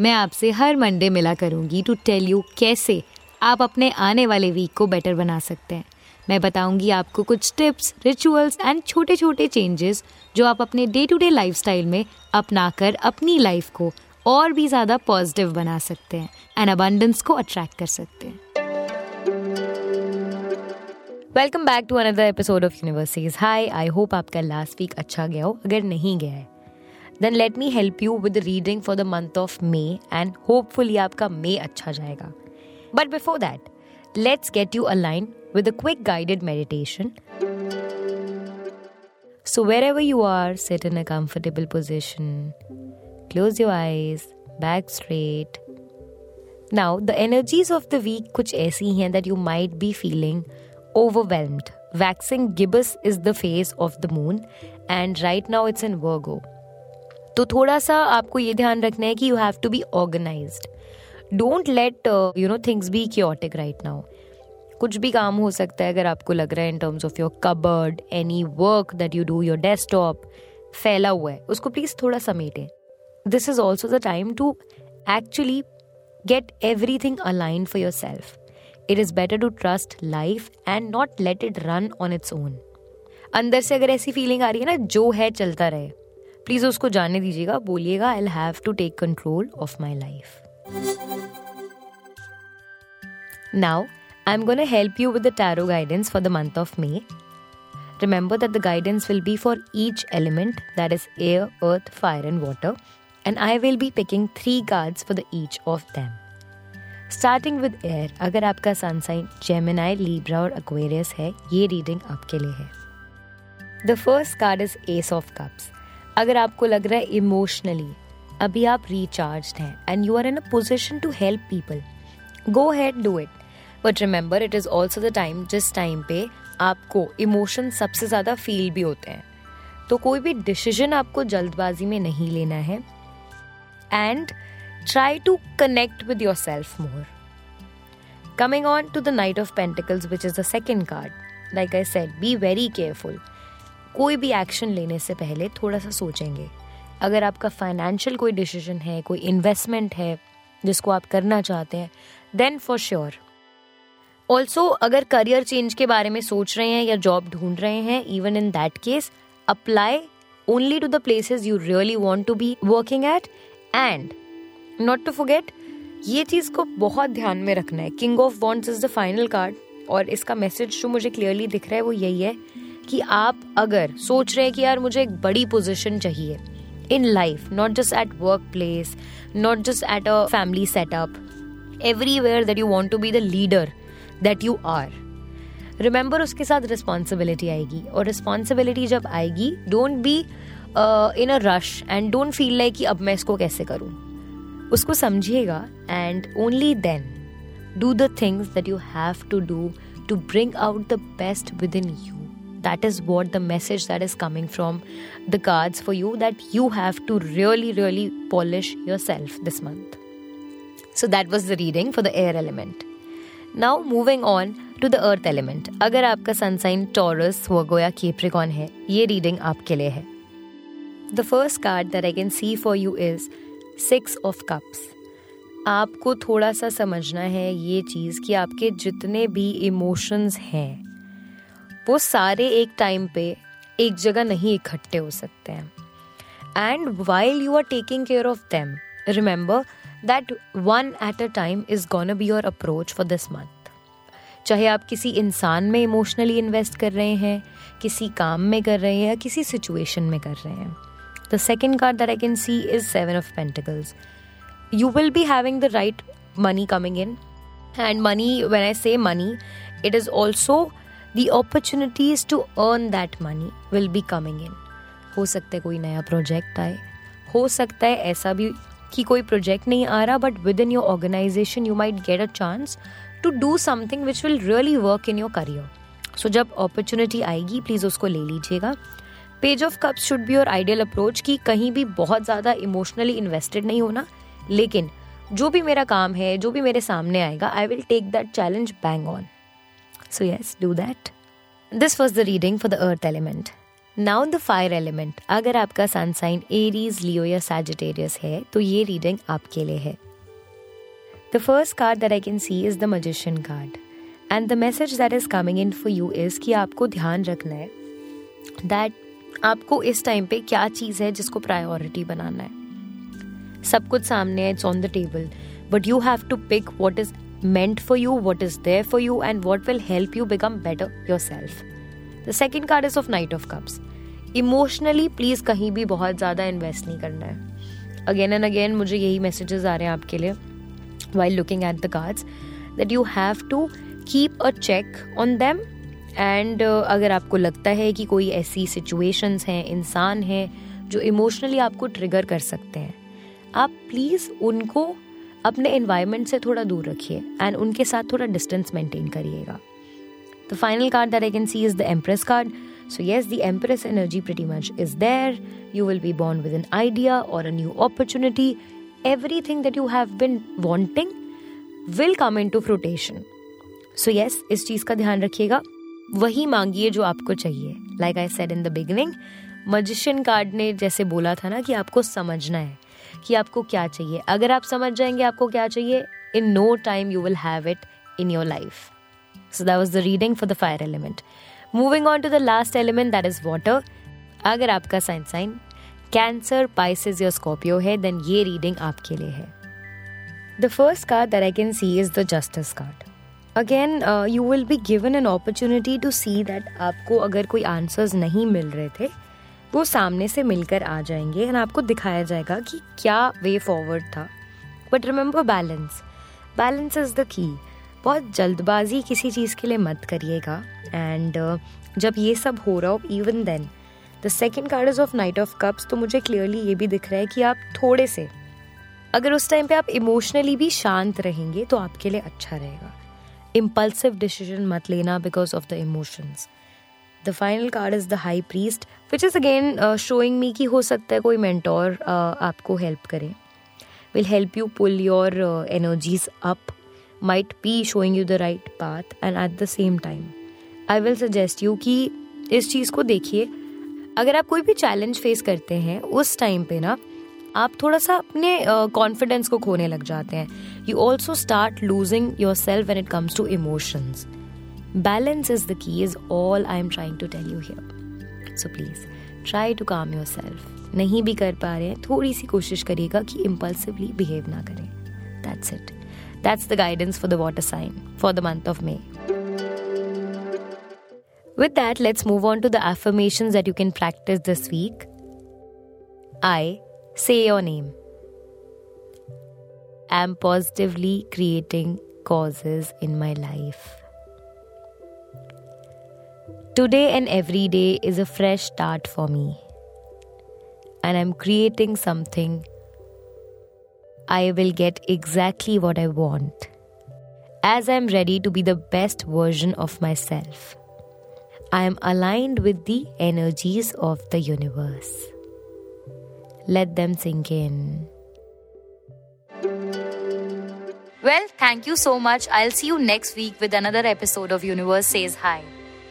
मैं आपसे हर मंडे मिला करूँगी टू टेल यू कैसे आप अपने आने वाले वीक को बेटर बना सकते हैं। मैं बताऊँगी आपको कुछ टिप्स रिचुअल्स एंड छोटे छोटे चेंजेस जो आप अपने डे टू डे लाइफ में अपना कर अपनी लाइफ को और भी ज़्यादा पॉजिटिव बना सकते हैं एंड अबंडेंस को अट्रैक्ट कर सकते हैं। Welcome back to another episode of universities hi I hope आपका लास्ट वीक अच्छा गया हो। अगर नहीं गया है Then let me help you with reading for the month of May and hopefully आपका मे अच्छा जाएगा but before that let's get you align with a quick guided meditation So, wherever you are, sit in a comfortable position. Close your eyes, back straight. Now, the energies of the week कुछ ऐसी हैं that you might be feeling overwhelmed. Waxing gibbous is the phase of the moon and right now it's in Virgo. तो थोड़ा सा आपको ये ध्यान रखना है कि you have to be organise don't let you no things be chaotic right now कुछ भी काम हो सकता है अगर आपको लग रहा है in terms of your cupboard any work that you do your desktop फैला हुआ है, उसको प्लीज़ थोड़ा समेटें this is also the time to actually get everything align for yourself it is better to trust life and not let it run on its own अंदर से अगर ऐसी feeling आ रही है ना, जो है चलता रहे. प्लीज़ उसको जाने दीजिएगा, बोलिएगा I have to take control of my life now I am gonna help you with the tarot guidance for the month of May remember that the guidance will be for each element that is air earth fire and water and I will be picking three cards for the each of them starting with air अगर आपका sun sign Gemini Libra और Aquarius है, ये reading आपके लिए है। The first card is ace of cups अगर आपको लग रहा है इमोशनली अभी आप रिचार्ज हैं and you are in a position to help people go head do it but remember it is also the time जिस टाइम पे आपको इमोशन सबसे ज़्यादा फील भी होते हैं। तो कोई भी डिसीज़न आपको जल्दबाजी में नहीं लेना है। And try to connect with yourself more coming on to the knight of pentacles which is the second card like I said be very careful कोई भी एक्शन लेने से पहले थोड़ा सा सोचेंगे। अगर आपका फाइनेंशियल कोई डिसीज़न है, कोई इन्वेस्टमेंट है, जिसको आप करना चाहते हैं देन फॉर श्योर ऑल्सो अगर करियर चेंज के बारे में सोच रहे हैं या जॉब ढूंढ रहे हैं even in that case apply only to the places you really want to be working at and not to forget ये चीज़ को बहुत ध्यान में रखना है। King of wands is the final card और इसका मैसेज जो मुझे क्लियरली दिख रहा है वो यही है कि आप अगर सोच रहे हैं कि यार मुझे एक बड़ी पोजीशन चाहिए in life not just at work place not just at a family setup everywhere that you want to be the leader that you are remember उसके साथ रिस्पॉन्सिबिलिटी आएगी। और रिस्पॉन्सिबिलिटी जब आएगी don't be in a rush and don't feel like कि अब मैं इसको कैसे करूँ। उसको समझिएगा and only then do the things that you have to do to bring out the best within you that is what the message that is coming from the cards for you that you have to really really polish yourself this month so that was the reading for the air element now moving on to the earth element अगर आपका sun sign Taurus Virgo या Capricorn है ये reading आपके लिए है the first card that I can see for you is six of cups आपको थोड़ा सा समझना है ये चीज़ कि आपके जितने भी इमोशंस हैं वो सारे एक टाइम पे एक जगह नहीं इकट्ठे हो सकते हैं। And while you are taking care of them remember that one at a time is gonna be your approach for this month चाहे आप किसी इंसान में इमोशनली इन्वेस्ट कर रहे हैं, किसी काम में कर रहे हैं या किसी सिचुएशन में कर रहे हैं। The second card that I can see is Seven of Pentacles you will be having the right money coming in and money when I say money it is also the opportunities to earn that money will be coming in. हो सकता है कोई नया project आए। हो सकता है ऐसा भी कि कोई प्रोजेक्ट नहीं आ रहा but within your organization you might get a chance to do something which will really work in your career so जब अपॉर्चुनिटी आएगी प्लीज़ उसको ले लीजिएगा। Page of Cups should be your ideal approach कि कहीं भी बहुत ज़्यादा इमोशनली इन्वेस्टेड नहीं होना। लेकिन जो भी मेरा काम है, जो भी मेरे सामने आएगा I will take that challenge bang on so yes do that this was the reading for the earth element now the fire element अगर आपका सन साइन एरीज लियो या सैजिटेरियस है तो ये रीडिंग आपके लिए है the first card that I can see is the Magician card and the message that is coming in for you is कि आपको ध्यान रखना है दैट आपको इस टाइम पे क्या चीज़ है जिसको प्रायोरिटी बनाना है। सब कुछ सामने है it's on the table but you have to pick what is meant for you, what is there for you, and what will help you become better yourself. The second card is of Knight of Cups. Emotionally please कहीं भी बहुत ज़्यादा invest नहीं करना है again and again मुझे यही messages आ रहे हैं आपके लिए while looking at the cards that you have to keep a check on them and अगर आपको लगता है कि कोई ऐसी सिचुएशंस हैं इंसान हैं जो इमोशनली आपको ट्रिगर कर सकते हैं आप प्लीज़ उनको अपने एनवायरमेंट से थोड़ा दूर रखिए एंड उनके साथ थोड़ा डिस्टेंस मेंटेन करिएगा। The final card that I can see is the Empress card so yes the Empress energy pretty much is there you will be born with an idea or a new opportunity everything that you have been wanting will come into fruition so yes इस चीज़ का ध्यान रखिएगा। वही मांगिए जो आपको चाहिए। Like I said in the beginning Magician card ने जैसे बोला था ना कि आपको समझना है। कि आपको क्या चाहिए। अगर आप समझ जाएँगे आपको क्या चाहिए in no time you will have it in your life so that was the reading for the fire element moving on to the last element that is water अगर आपका साइन साइन कैंसर पाइसिस या Scorpio है then ये reading आपके लिए है। The first card that I can see is the Justice card again you will be given an opportunity to see that आपको अगर कोई आंसर्स नहीं मिल रहे थे वो सामने से मिलकर आ जाएँगे एंड आपको दिखाया जाएगा कि क्या वे फॉरवर्ड था। But remember balance balance is the key बहुत जल्दबाजी किसी चीज़ के लिए मत करिएगा। एंड uh, जब ये सब हो रहा हो even then the second card is of Knight of Cups तो मुझे क्लियरली ये भी दिख रहा है कि आप थोड़े से अगर उस टाइम पे आप इमोशनली भी शांत रहेंगे तो आपके लिए अच्छा रहेगा। इम्पल्सिव डिसीज़न मत लेना because of the emotions the final card is the High Priest which is again showing me कि हो सकता है कोई मेंटोर uh, आपको हेल्प करे। Will help you pull your energies up might be showing you the right path and at the same time I will suggest you कि इस चीज़ को देखिए। अगर आप कोई भी चैलेंज फेस करते हैं उस टाइम पे ना आप थोड़ा सा अपने कॉन्फिडेंस uh, को खोने लग जाते हैं। You also start losing yourself when it comes to emotions Balance is the key, is all I am trying to tell you here. So please, try to calm yourself. नहीं भी कर पा रहे हैं थोड़ी सी कोशिश करिएगा कि इम्पल्सिवली बिहेव ना करें that's it that's the guidance for the water sign for the month of May With that, let's move on to the affirmations that you can practice this week. I say your name. am positively creating causes in my life. Today and every day is a fresh start for me. And I'm creating something. I will get exactly what I want. As I'm ready to be the best version of myself. I am aligned with the energies of the universe. Let them sink in. Well, thank you so much. I'll see you next week with another episode of Universe Says Hi.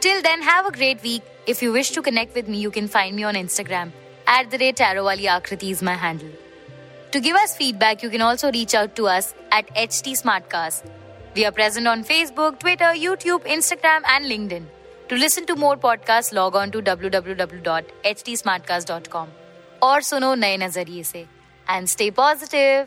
Till then, have a great week. If you wish to connect with me, you can find me on Instagram. At the rate Tarowali Akriti is my handle. To give us feedback, you can also reach out to us at HT Smartcast. We are present on Facebook, Twitter, YouTube, Instagram, and LinkedIn. To listen to more podcasts, log on to www.htsmartcast.com और सुनो नए नजरिए से and stay positive